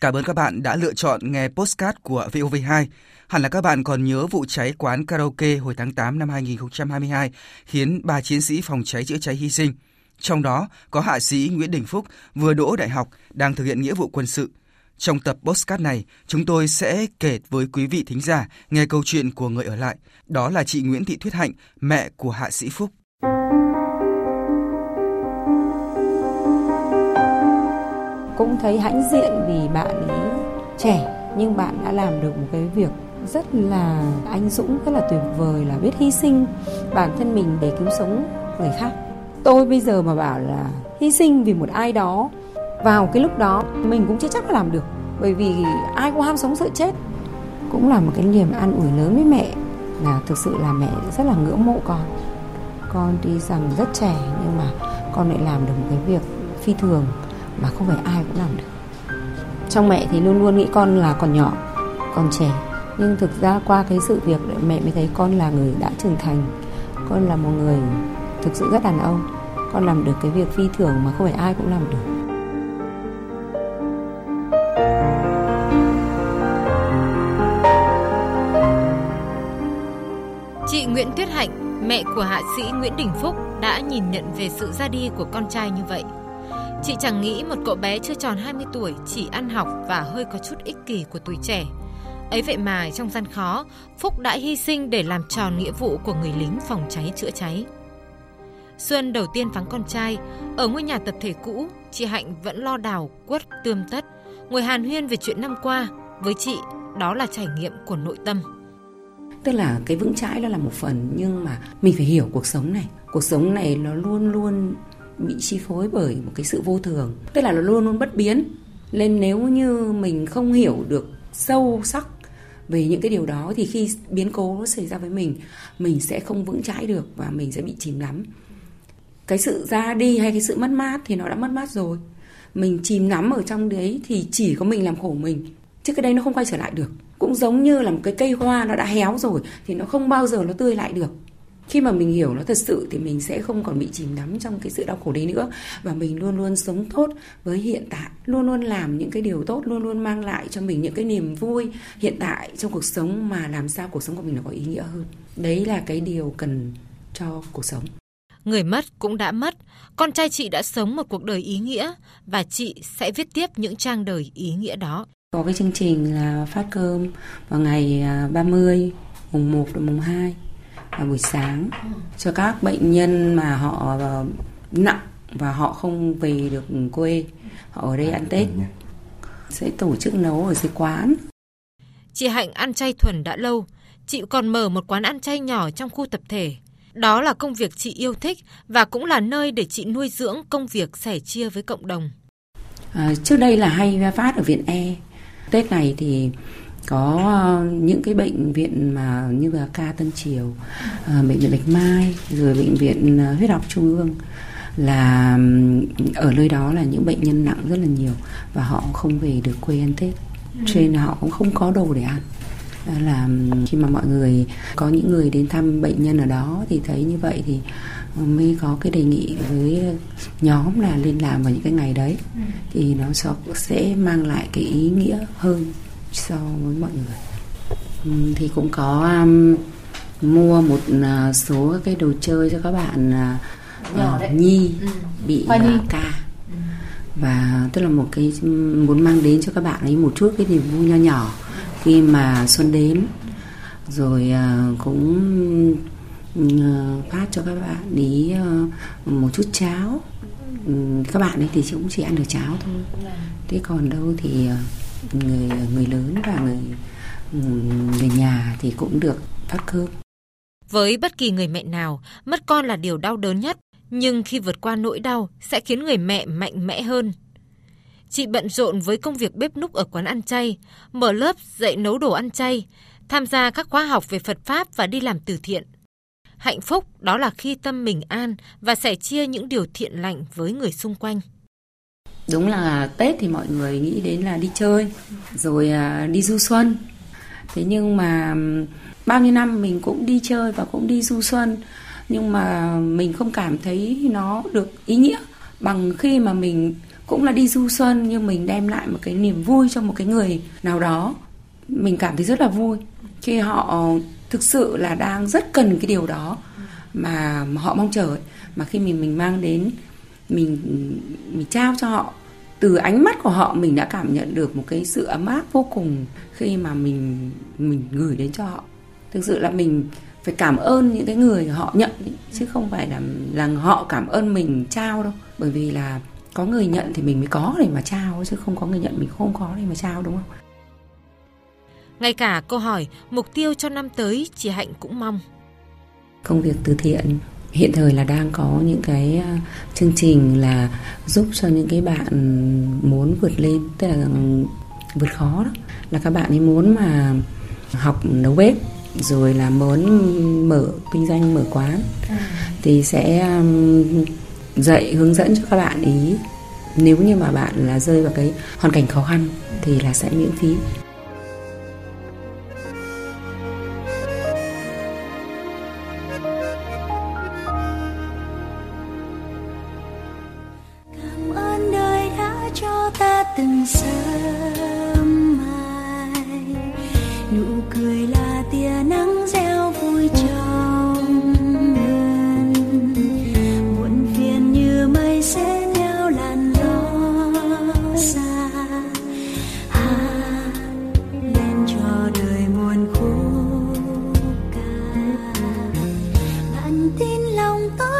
Cảm ơn các bạn đã lựa chọn nghe postcard của VOV2. Hẳn là các bạn còn nhớ vụ cháy quán karaoke hồi tháng 8 năm 2022 khiến ba chiến sĩ phòng cháy chữa cháy hy sinh. Trong đó có hạ sĩ Nguyễn Đình Phúc vừa đỗ đại học đang thực hiện nghĩa vụ quân sự. Trong tập postcard này, chúng tôi sẽ kể với quý vị thính giả nghe câu chuyện của người ở lại. Đó là chị Nguyễn Thị Thuyết Hạnh, mẹ của hạ sĩ Phúc. Cũng thấy hãnh diện vì bạn ấy trẻ nhưng bạn đã làm được một cái việc rất là anh dũng, rất là tuyệt vời là biết hy sinh bản thân mình để cứu sống người khác. Tôi bây giờ mà bảo là hy sinh vì một ai đó vào cái lúc đó mình cũng chưa chắc là làm được bởi vì ai cũng ham sống sợ chết cũng là một cái niềm an ủi lớn với mẹ là thực sự là mẹ rất là ngưỡng mộ con con đi rằng rất trẻ nhưng mà con lại làm được một cái việc phi thường mà không phải ai cũng làm được. Trong mẹ thì luôn luôn nghĩ con là còn nhỏ còn trẻ. Nhưng thực ra qua cái sự việc mẹ mới thấy con là người đã trưởng thành. Con là một người thực sự rất đàn ông. Con làm được cái việc phi thường mà không phải ai cũng làm được. Chị Nguyễn Tuyết Hạnh, mẹ của hạ sĩ Nguyễn Đình Phúc đã nhìn nhận về sự ra đi của con trai như vậy. Chị chẳng nghĩ một cậu bé chưa tròn 20 tuổi chỉ ăn học và hơi có chút ích kỷ của tuổi trẻ. Ấy vậy mà trong gian khó, Phúc đã hy sinh để làm tròn nghĩa vụ của người lính phòng cháy chữa cháy. Xuân đầu tiên vắng con trai, ở ngôi nhà tập thể cũ, chị Hạnh vẫn lo đào, quất, tươm tất, ngồi hàn huyên về chuyện năm qua. Với chị, đó là trải nghiệm của nội tâm. Tức là cái vững chãi đó là một phần nhưng mà mình phải hiểu cuộc sống này. Cuộc sống này nó luôn luôn bị chi phối bởi một cái sự vô thường. Tức là nó luôn luôn bất biến. Nên nếu như mình không hiểu được sâu sắc về những cái điều đó thì khi biến cố nó xảy ra với mình, mình sẽ không vững chãi được và mình sẽ bị chìm lắm cái sự ra đi hay cái sự mất mát thì nó đã mất mát rồi mình chìm nắm ở trong đấy thì chỉ có mình làm khổ mình chứ cái đây nó không quay trở lại được cũng giống như là một cái cây hoa nó đã héo rồi thì nó không bao giờ nó tươi lại được khi mà mình hiểu nó thật sự thì mình sẽ không còn bị chìm đắm trong cái sự đau khổ đấy nữa. Và mình luôn luôn sống tốt với hiện tại luôn luôn làm những cái điều tốt luôn luôn mang lại cho mình những cái niềm vui hiện tại trong cuộc sống mà làm sao cuộc sống của mình nó có ý nghĩa hơn. Đấy là cái điều cần cho cuộc sống. Người mất cũng đã mất, con trai chị đã sống một cuộc đời ý nghĩa và chị sẽ viết tiếp những trang đời ý nghĩa đó. Có cái chương trình là phát cơm vào ngày 30, à, mùng 1 và mùng 2 vào buổi sáng cho các bệnh nhân mà họ à, nặng và họ không về được quê, họ ở đây ăn Tết. Sẽ tổ chức nấu ở dưới quán. Chị Hạnh ăn chay thuần đã lâu, chị còn mở một quán ăn chay nhỏ trong khu tập thể đó là công việc chị yêu thích và cũng là nơi để chị nuôi dưỡng công việc sẻ chia với cộng đồng. À, trước đây là hay phát ở viện E. Tết này thì có ờ, những cái bệnh viện mà như là ca Tân Triều, à, bệnh viện Bạch Mai, rồi bệnh viện ờ, huyết học trung ương là ở nơi đó là những bệnh nhân nặng rất là nhiều và họ không về được quê ăn Tết. Ừ. Cho nên họ cũng không có đồ để ăn là khi mà mọi người có những người đến thăm bệnh nhân ở đó thì thấy như vậy thì mới có cái đề nghị với nhóm là lên làm vào những cái ngày đấy ừ. thì nó sẽ mang lại cái ý nghĩa hơn so với mọi người. Thì cũng có um, mua một uh, số cái đồ chơi cho các bạn uh, nhi ừ. bị uh, ca ừ. và tức là một cái muốn mang đến cho các bạn ấy một chút cái niềm vui nho nhỏ khi mà xuân đến. Rồi à, cũng à, phát cho các bạn ý à, một chút cháo. Các bạn ấy thì cũng chỉ ăn được cháo thôi. Thế còn đâu thì người người lớn và người người nhà thì cũng được phát cơm với bất kỳ người mẹ nào mất con là điều đau đớn nhất nhưng khi vượt qua nỗi đau sẽ khiến người mẹ mạnh mẽ hơn Chị bận rộn với công việc bếp núc ở quán ăn chay, mở lớp dạy nấu đồ ăn chay, tham gia các khóa học về Phật Pháp và đi làm từ thiện. Hạnh phúc đó là khi tâm mình an và sẻ chia những điều thiện lành với người xung quanh. Đúng là Tết thì mọi người nghĩ đến là đi chơi, rồi à, đi du xuân. Thế nhưng mà bao nhiêu năm mình cũng đi chơi và cũng đi du xuân, nhưng mà mình không cảm thấy nó được ý nghĩa bằng khi mà mình cũng là đi du xuân nhưng mình đem lại một cái niềm vui cho một cái người nào đó mình cảm thấy rất là vui khi họ thực sự là đang rất cần cái điều đó mà họ mong chờ mà khi mình mình mang đến mình mình trao cho họ. Từ ánh mắt của họ mình đã cảm nhận được một cái sự ấm áp vô cùng khi mà mình mình gửi đến cho họ. Thực sự là mình phải cảm ơn những cái người họ nhận ý, chứ không phải là là họ cảm ơn mình trao đâu. Bởi vì là có người nhận thì mình mới có để mà trao chứ không có người nhận mình không có để mà trao đúng không? Ngay cả câu hỏi mục tiêu cho năm tới chị Hạnh cũng mong. Công việc từ thiện hiện thời là đang có những cái à, chương trình là giúp cho những cái bạn muốn vượt lên tức là vượt khó đó. Là các bạn ấy muốn mà học nấu bếp rồi là muốn mở kinh doanh mở quán thì sẽ dạy hướng dẫn cho các bạn ý. Nếu như mà bạn là rơi vào cái hoàn cảnh khó khăn thì là sẽ miễn phí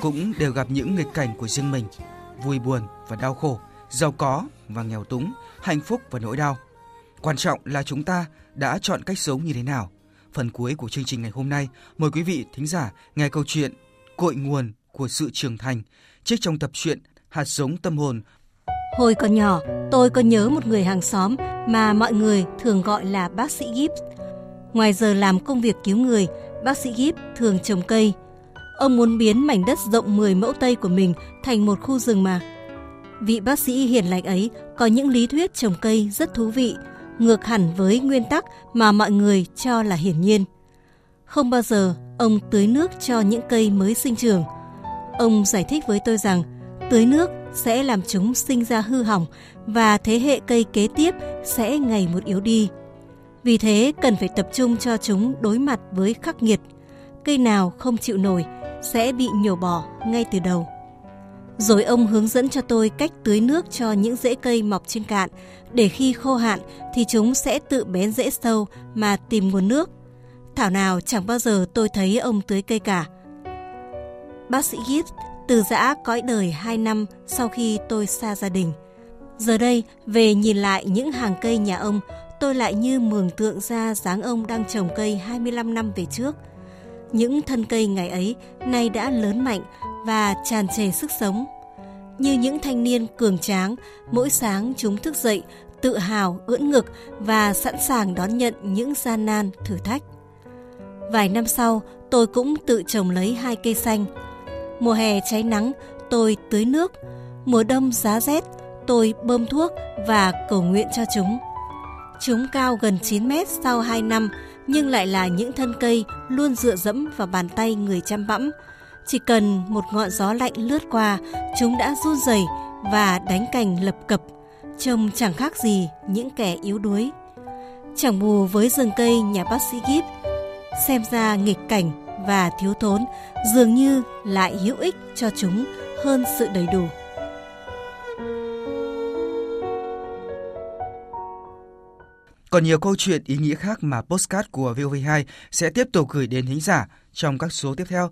cũng đều gặp những nghịch cảnh của riêng mình, vui buồn và đau khổ, giàu có và nghèo túng, hạnh phúc và nỗi đau. Quan trọng là chúng ta đã chọn cách sống như thế nào. Phần cuối của chương trình ngày hôm nay, mời quý vị thính giả nghe câu chuyện Cội nguồn của sự trưởng thành, trích trong tập truyện Hạt giống tâm hồn. Hồi còn nhỏ, tôi có nhớ một người hàng xóm mà mọi người thường gọi là bác sĩ Gibbs Ngoài giờ làm công việc cứu người, bác sĩ Gibbs thường trồng cây. Ông muốn biến mảnh đất rộng 10 mẫu Tây của mình thành một khu rừng mà. Vị bác sĩ hiền lành ấy có những lý thuyết trồng cây rất thú vị, ngược hẳn với nguyên tắc mà mọi người cho là hiển nhiên. Không bao giờ ông tưới nước cho những cây mới sinh trưởng. Ông giải thích với tôi rằng tưới nước sẽ làm chúng sinh ra hư hỏng và thế hệ cây kế tiếp sẽ ngày một yếu đi. Vì thế cần phải tập trung cho chúng đối mặt với khắc nghiệt. Cây nào không chịu nổi sẽ bị nhổ bỏ ngay từ đầu. Rồi ông hướng dẫn cho tôi cách tưới nước cho những rễ cây mọc trên cạn để khi khô hạn thì chúng sẽ tự bén rễ sâu mà tìm nguồn nước. Thảo nào chẳng bao giờ tôi thấy ông tưới cây cả. Bác sĩ Gibbs từ giã cõi đời 2 năm sau khi tôi xa gia đình. Giờ đây, về nhìn lại những hàng cây nhà ông, tôi lại như mường tượng ra dáng ông đang trồng cây 25 năm về trước. Những thân cây ngày ấy nay đã lớn mạnh và tràn trề sức sống. Như những thanh niên cường tráng, mỗi sáng chúng thức dậy, tự hào, ưỡn ngực và sẵn sàng đón nhận những gian nan, thử thách. Vài năm sau, tôi cũng tự trồng lấy hai cây xanh. Mùa hè cháy nắng, tôi tưới nước. Mùa đông giá rét, tôi bơm thuốc và cầu nguyện cho chúng. Chúng cao gần 9 mét sau 2 năm nhưng lại là những thân cây luôn dựa dẫm vào bàn tay người chăm bẵm. Chỉ cần một ngọn gió lạnh lướt qua, chúng đã run rẩy và đánh cành lập cập, trông chẳng khác gì những kẻ yếu đuối. Chẳng bù với rừng cây nhà bác sĩ Gip, xem ra nghịch cảnh và thiếu thốn dường như lại hữu ích cho chúng hơn sự đầy đủ. Còn nhiều câu chuyện ý nghĩa khác mà postcard của VOV2 sẽ tiếp tục gửi đến thính giả trong các số tiếp theo.